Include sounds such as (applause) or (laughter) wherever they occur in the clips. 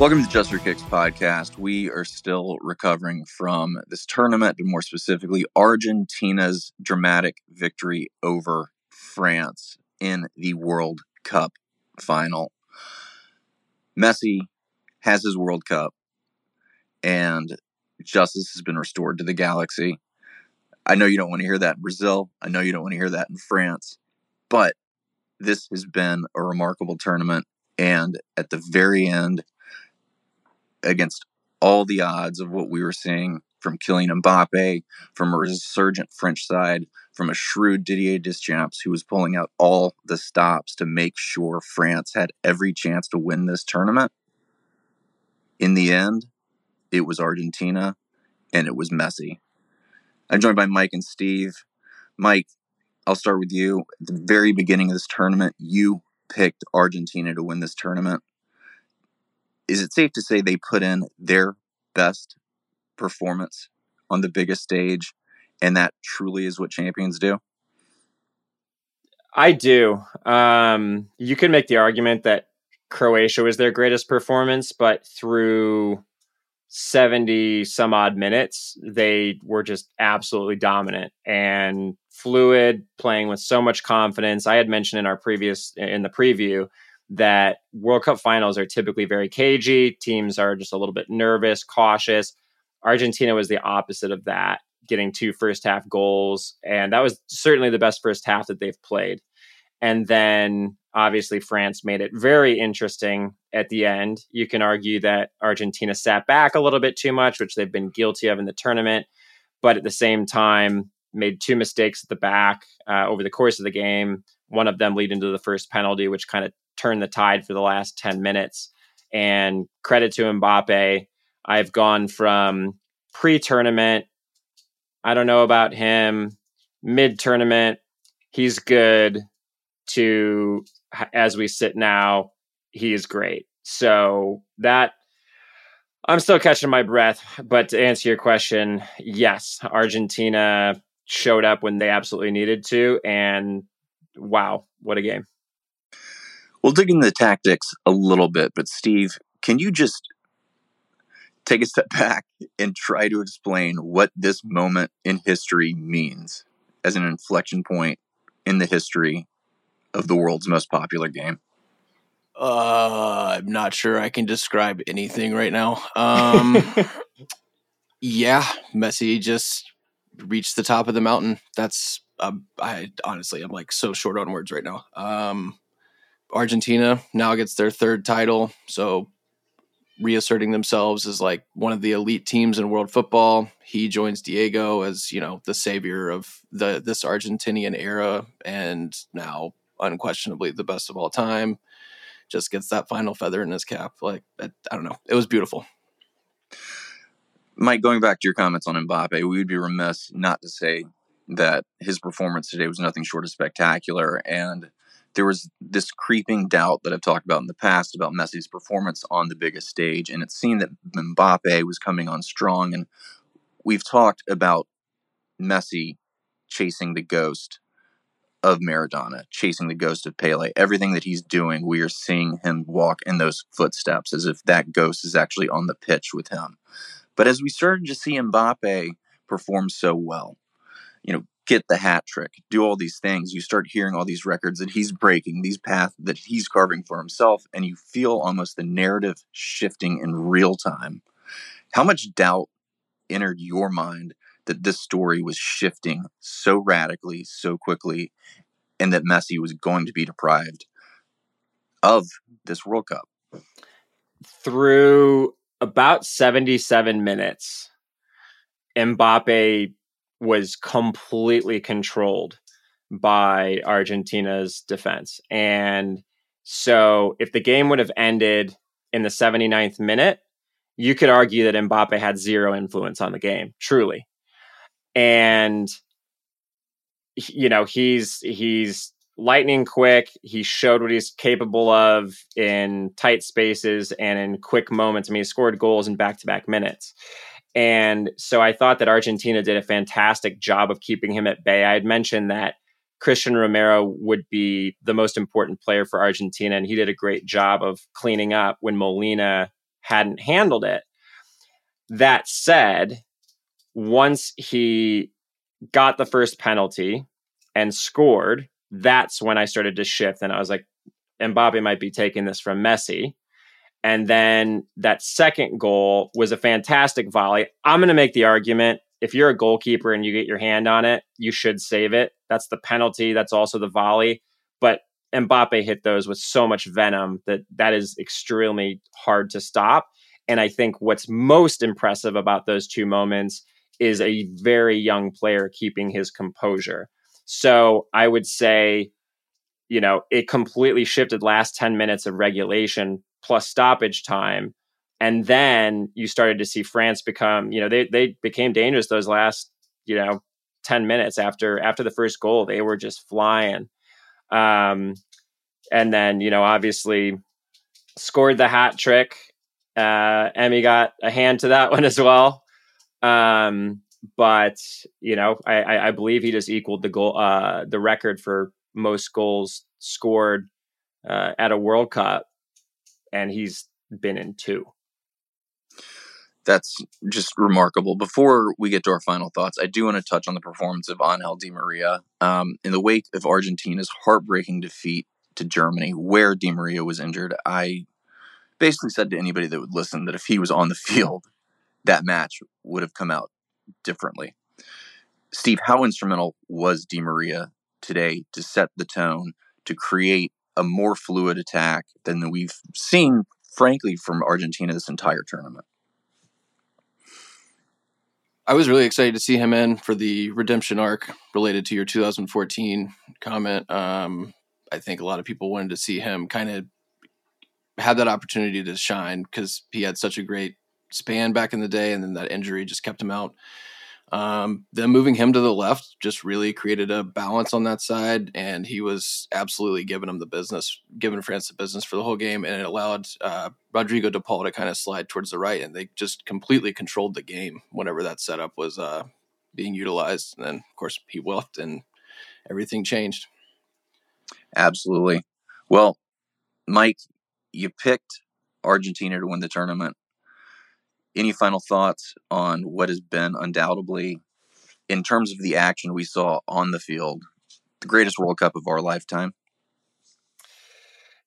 Welcome to the Just for Kicks podcast. We are still recovering from this tournament, and more specifically, Argentina's dramatic victory over France in the World Cup final. Messi has his World Cup, and justice has been restored to the galaxy. I know you don't want to hear that in Brazil. I know you don't want to hear that in France, but this has been a remarkable tournament. And at the very end, against all the odds of what we were seeing from Kylian Mbappe, from a resurgent French side, from a shrewd Didier Deschamps who was pulling out all the stops to make sure France had every chance to win this tournament. In the end, it was Argentina and it was Messi. I'm joined by Mike and Steve. Mike, I'll start with you. At the very beginning of this tournament, you picked Argentina to win this tournament is it safe to say they put in their best performance on the biggest stage and that truly is what champions do? I do. Um, you can make the argument that croatia was their greatest performance but through 70 some odd minutes they were just absolutely dominant and fluid playing with so much confidence. I had mentioned in our previous in the preview that World Cup finals are typically very cagey. Teams are just a little bit nervous, cautious. Argentina was the opposite of that, getting two first half goals. And that was certainly the best first half that they've played. And then obviously France made it very interesting at the end. You can argue that Argentina sat back a little bit too much, which they've been guilty of in the tournament. But at the same time, made two mistakes at the back uh, over the course of the game. One of them leading to the first penalty, which kind of turned the tide for the last 10 minutes. And credit to Mbappe, I've gone from pre tournament, I don't know about him, mid tournament, he's good, to as we sit now, he is great. So that I'm still catching my breath, but to answer your question, yes, Argentina showed up when they absolutely needed to and wow, what a game. We'll dig into the tactics a little bit, but Steve, can you just take a step (laughs) back and try to explain what this moment in history means as an inflection point in the history of the world's most popular game? Uh, I'm not sure I can describe anything right now. (laughs) Um, yeah, Messi just reached the top of the mountain. That's uh, I honestly, I'm like so short on words right now. Um, Argentina now gets their third title, so reasserting themselves as like one of the elite teams in world football. He joins Diego as you know the savior of the this Argentinian era, and now unquestionably the best of all time. Just gets that final feather in his cap. Like I, I don't know, it was beautiful. Mike, going back to your comments on Mbappe, we would be remiss not to say that his performance today was nothing short of spectacular. And there was this creeping doubt that I've talked about in the past about Messi's performance on the biggest stage. And it seemed that Mbappe was coming on strong. And we've talked about Messi chasing the ghost of Maradona, chasing the ghost of Pele. Everything that he's doing, we are seeing him walk in those footsteps as if that ghost is actually on the pitch with him. But as we started to see Mbappe perform so well, you know, get the hat trick, do all these things, you start hearing all these records that he's breaking, these paths that he's carving for himself, and you feel almost the narrative shifting in real time. How much doubt entered your mind that this story was shifting so radically, so quickly, and that Messi was going to be deprived of this World Cup? Through about 77 minutes, Mbappe was completely controlled by Argentina's defense. And so if the game would have ended in the 79th minute, you could argue that Mbappe had zero influence on the game, truly. And you know, he's he's lightning quick. He showed what he's capable of in tight spaces and in quick moments. I mean, he scored goals in back-to-back minutes. And so I thought that Argentina did a fantastic job of keeping him at bay. I had mentioned that Cristian Romero would be the most important player for Argentina, and he did a great job of cleaning up when Molina hadn't handled it. That said, once he got the first penalty and scored, that's when I started to shift. And I was like, Mbappe might be taking this from Messi. And then that second goal was a fantastic volley. I'm going to make the argument if you're a goalkeeper and you get your hand on it, you should save it. That's the penalty. That's also the volley. But Mbappe hit those with so much venom that that is extremely hard to stop. And I think what's most impressive about those two moments is a very young player keeping his composure. So I would say, you know, it completely shifted last 10 minutes of regulation plus stoppage time. And then you started to see France become, you know, they they became dangerous those last, you know, 10 minutes after after the first goal. They were just flying. Um and then, you know, obviously scored the hat trick. Uh Emi got a hand to that (laughs) one as well. Um but you know, I, I believe he just equaled the goal, uh, the record for most goals scored uh, at a World Cup and he's been in two. That's just remarkable. Before we get to our final thoughts, I do want to touch on the performance of Angel Di Maria um, in the wake of Argentina's heartbreaking defeat to Germany, where Di Maria was injured. I basically said to anybody that would listen that if he was on the (laughs) field, that match would have come out differently. Steve, how instrumental was Di Maria today to set the tone, to create a more fluid attack than we've seen, frankly, from Argentina this entire tournament. I was really excited to see him in for the redemption arc related to your 2014 comment. Um, I think a lot of people wanted to see him kind of have that opportunity to shine because he had such a great span back in the day, and then that injury just kept him out. Um, then moving him to the left just really created a balance on that side, and he was absolutely giving him the business, giving France the business for the whole game, and it allowed uh, Rodrigo De Paul to kind of slide towards the right, and they just completely controlled the game whenever that setup was uh, being utilized. And then, of course, he left, and everything changed. Absolutely. Well, Mike, you picked Argentina to win the tournament any final thoughts on what has been undoubtedly, in terms of the action we saw on the field, the greatest World Cup of our lifetime?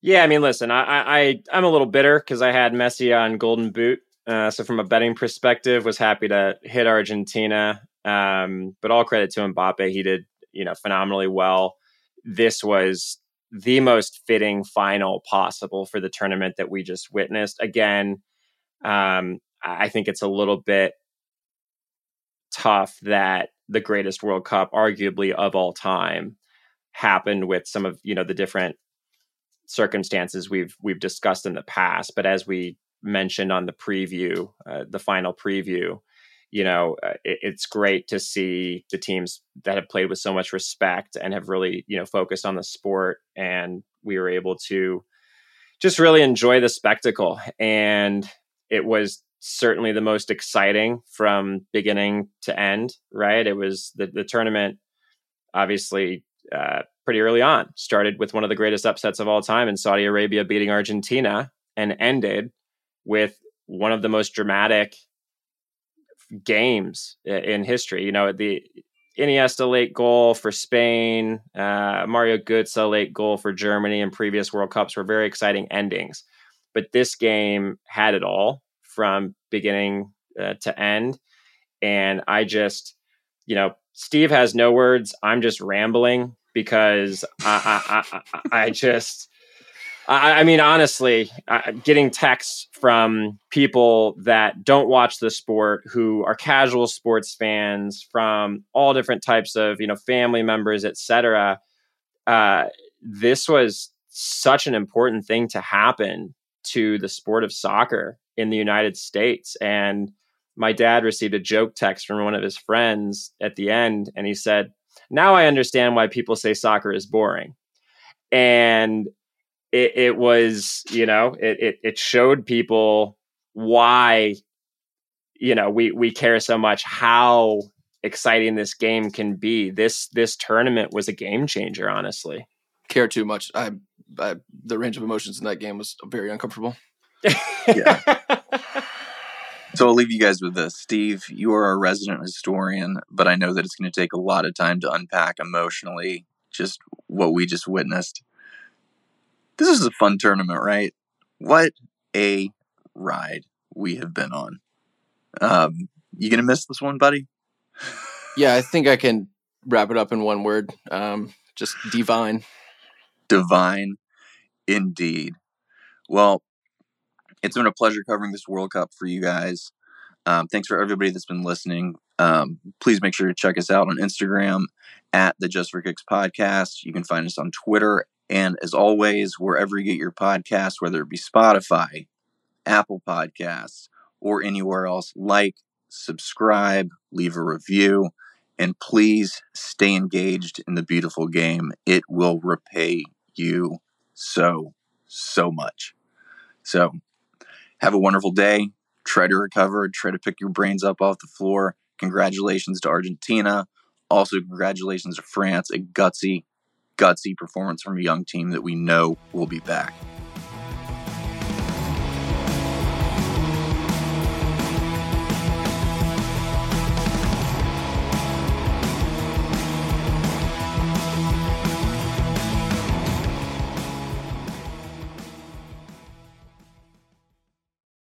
Yeah, I mean, listen, I, I I'm a little bitter because I had Messi on Golden Boot, uh, so from a betting perspective, was happy to hit Argentina. Um, but all credit to Mbappe, he did you know phenomenally well. This was the most fitting final possible for the tournament that we just witnessed. Again, um, I think it's a little bit tough that the greatest World Cup, arguably of all time, happened with some of you know the different circumstances we've we've discussed in the past. But as we mentioned on the preview, uh, the final preview, you know, uh, it, it's great to see the teams that have played with so much respect and have really you know focused on the sport, and we were able to just really enjoy the spectacle. And it was certainly the most exciting from beginning to end, right? It was the, the tournament, obviously, uh, pretty early on, started with one of the greatest upsets of all time in Saudi Arabia beating Argentina and ended with one of the most dramatic games in history. You know, the Iniesta late goal for Spain, uh, Mario Götze late goal for Germany in previous World Cups were very exciting endings. But this game had it all from beginning uh, to end. And I just, you know, Steve has no words. I'm just rambling because I, I, I, I just, I, I, mean, honestly, getting texts from people that don't watch the sport, who are casual sports fans, from all different types of, you know, family members, etc. Uh, this was such an important thing to happen to the sport of soccer in the United States. And my dad received a joke text from one of his friends at the end, and he said, Now I understand why people say soccer is boring. And it, it was, you know, it, it, it showed people why, you know, we, we care so much, how exciting this game can be. This this tournament was a game changer, honestly. Care too much. I, I the range of emotions in that game was very uncomfortable. Yeah. (laughs) So I'll leave you guys with this. Steve, you are a resident historian, but I know that it's going to take a lot of time to unpack emotionally just what we just witnessed. This is a fun tournament, right? What a ride we have been on. Um, you gonna miss this one, buddy? (laughs) Yeah, I think I can wrap it up in one word. Um, just divine. Divine, indeed. Well, it's been a pleasure covering this World Cup for you guys. Um, thanks for everybody that's been listening. Um, please make sure to check us out on Instagram at the Just for Kicks podcast. You can find us on Twitter. And as always, wherever you get your podcasts, whether it be Spotify, Apple Podcasts, or anywhere else, like, subscribe, leave a review, and please stay engaged in the beautiful game. It will repay you so, so much. So, have a wonderful day. Try to recover. Try to pick your brains up off the floor. Congratulations to Argentina. Also, congratulations to France. A gutsy, gutsy performance from a young team that we know will be back.